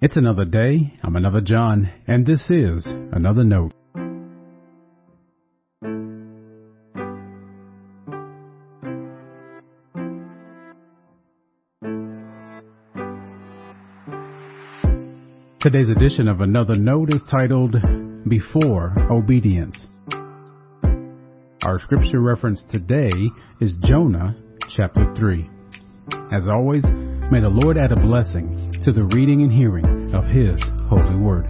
It's another day. I'm another John, and this is another note. Today's edition of Another Note is titled Before Obedience. Our scripture reference today is Jonah chapter 3. As always, may the Lord add a blessing to the reading and hearing of His holy word.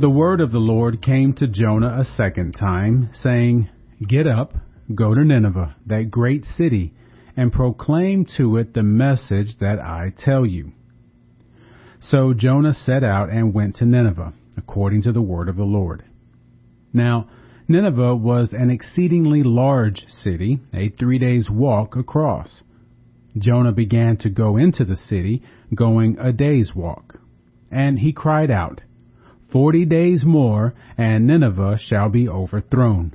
The word of the Lord came to Jonah a second time, saying, Get up, go to Nineveh, that great city, and proclaim to it the message that I tell you. So Jonah set out and went to Nineveh, according to the word of the Lord. Now, Nineveh was an exceedingly large city, a three days walk across. Jonah began to go into the city, going a day's walk. And he cried out, Forty days more, and Nineveh shall be overthrown.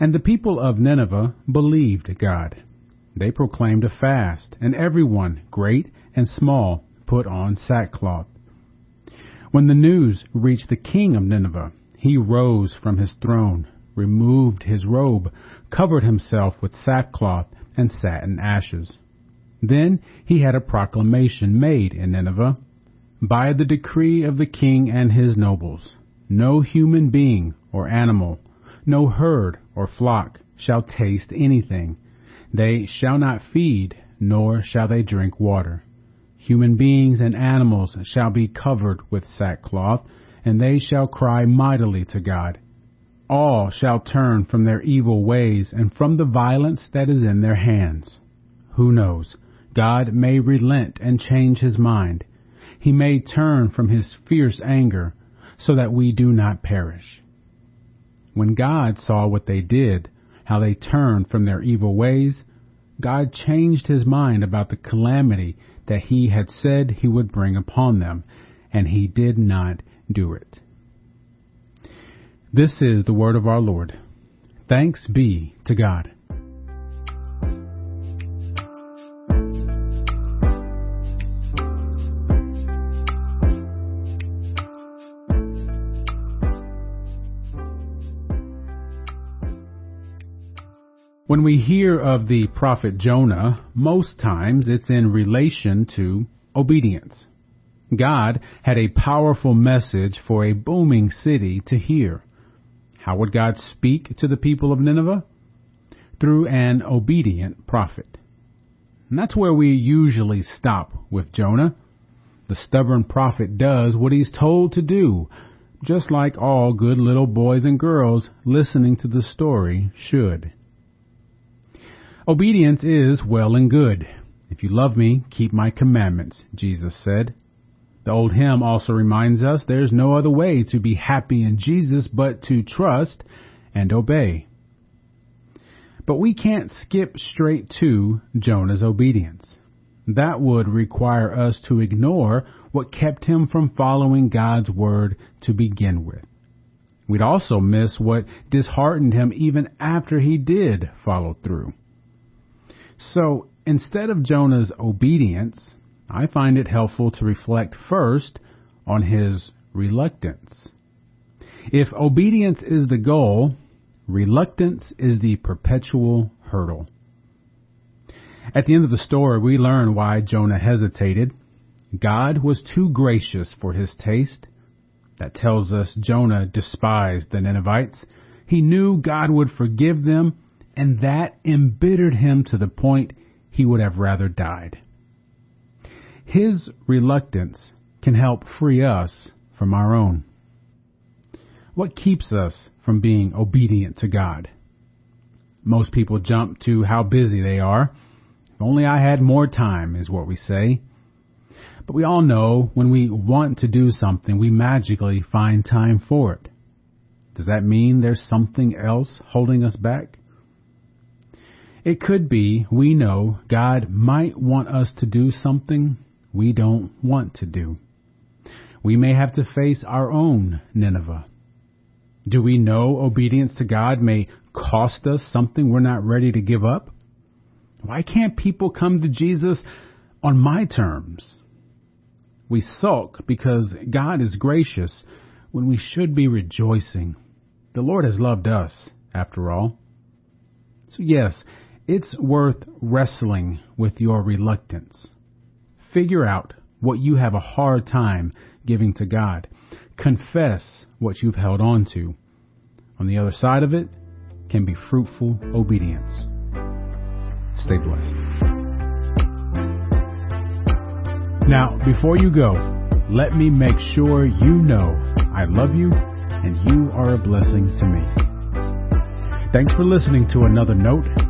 And the people of Nineveh believed God. They proclaimed a fast, and everyone, great and small, put on sackcloth. When the news reached the king of Nineveh, he rose from his throne, removed his robe, covered himself with sackcloth, and sat in ashes. Then he had a proclamation made in Nineveh by the decree of the king and his nobles. No human being or animal, no herd or flock shall taste anything. They shall not feed, nor shall they drink water. Human beings and animals shall be covered with sackcloth, and they shall cry mightily to God. All shall turn from their evil ways and from the violence that is in their hands. Who knows? God may relent and change his mind. He may turn from his fierce anger so that we do not perish. When God saw what they did, how they turned from their evil ways, God changed his mind about the calamity that he had said he would bring upon them, and he did not do it. This is the word of our Lord. Thanks be to God. When we hear of the prophet Jonah, most times it's in relation to obedience. God had a powerful message for a booming city to hear. How would God speak to the people of Nineveh? Through an obedient prophet. And that's where we usually stop with Jonah. The stubborn prophet does what he's told to do, just like all good little boys and girls listening to the story should. Obedience is well and good. If you love me, keep my commandments, Jesus said. The old hymn also reminds us there's no other way to be happy in Jesus but to trust and obey. But we can't skip straight to Jonah's obedience. That would require us to ignore what kept him from following God's word to begin with. We'd also miss what disheartened him even after he did follow through. So instead of Jonah's obedience, I find it helpful to reflect first on his reluctance. If obedience is the goal, reluctance is the perpetual hurdle. At the end of the story, we learn why Jonah hesitated. God was too gracious for his taste. That tells us Jonah despised the Ninevites. He knew God would forgive them, and that embittered him to the point he would have rather died. His reluctance can help free us from our own. What keeps us from being obedient to God? Most people jump to how busy they are. If only I had more time is what we say. But we all know when we want to do something, we magically find time for it. Does that mean there's something else holding us back? It could be we know God might want us to do something we don't want to do. We may have to face our own Nineveh. Do we know obedience to God may cost us something we're not ready to give up? Why can't people come to Jesus on my terms? We sulk because God is gracious when we should be rejoicing. The Lord has loved us, after all. So yes, it's worth wrestling with your reluctance. Figure out what you have a hard time giving to God. Confess what you've held on to. On the other side of it can be fruitful obedience. Stay blessed. Now, before you go, let me make sure you know I love you and you are a blessing to me. Thanks for listening to another note.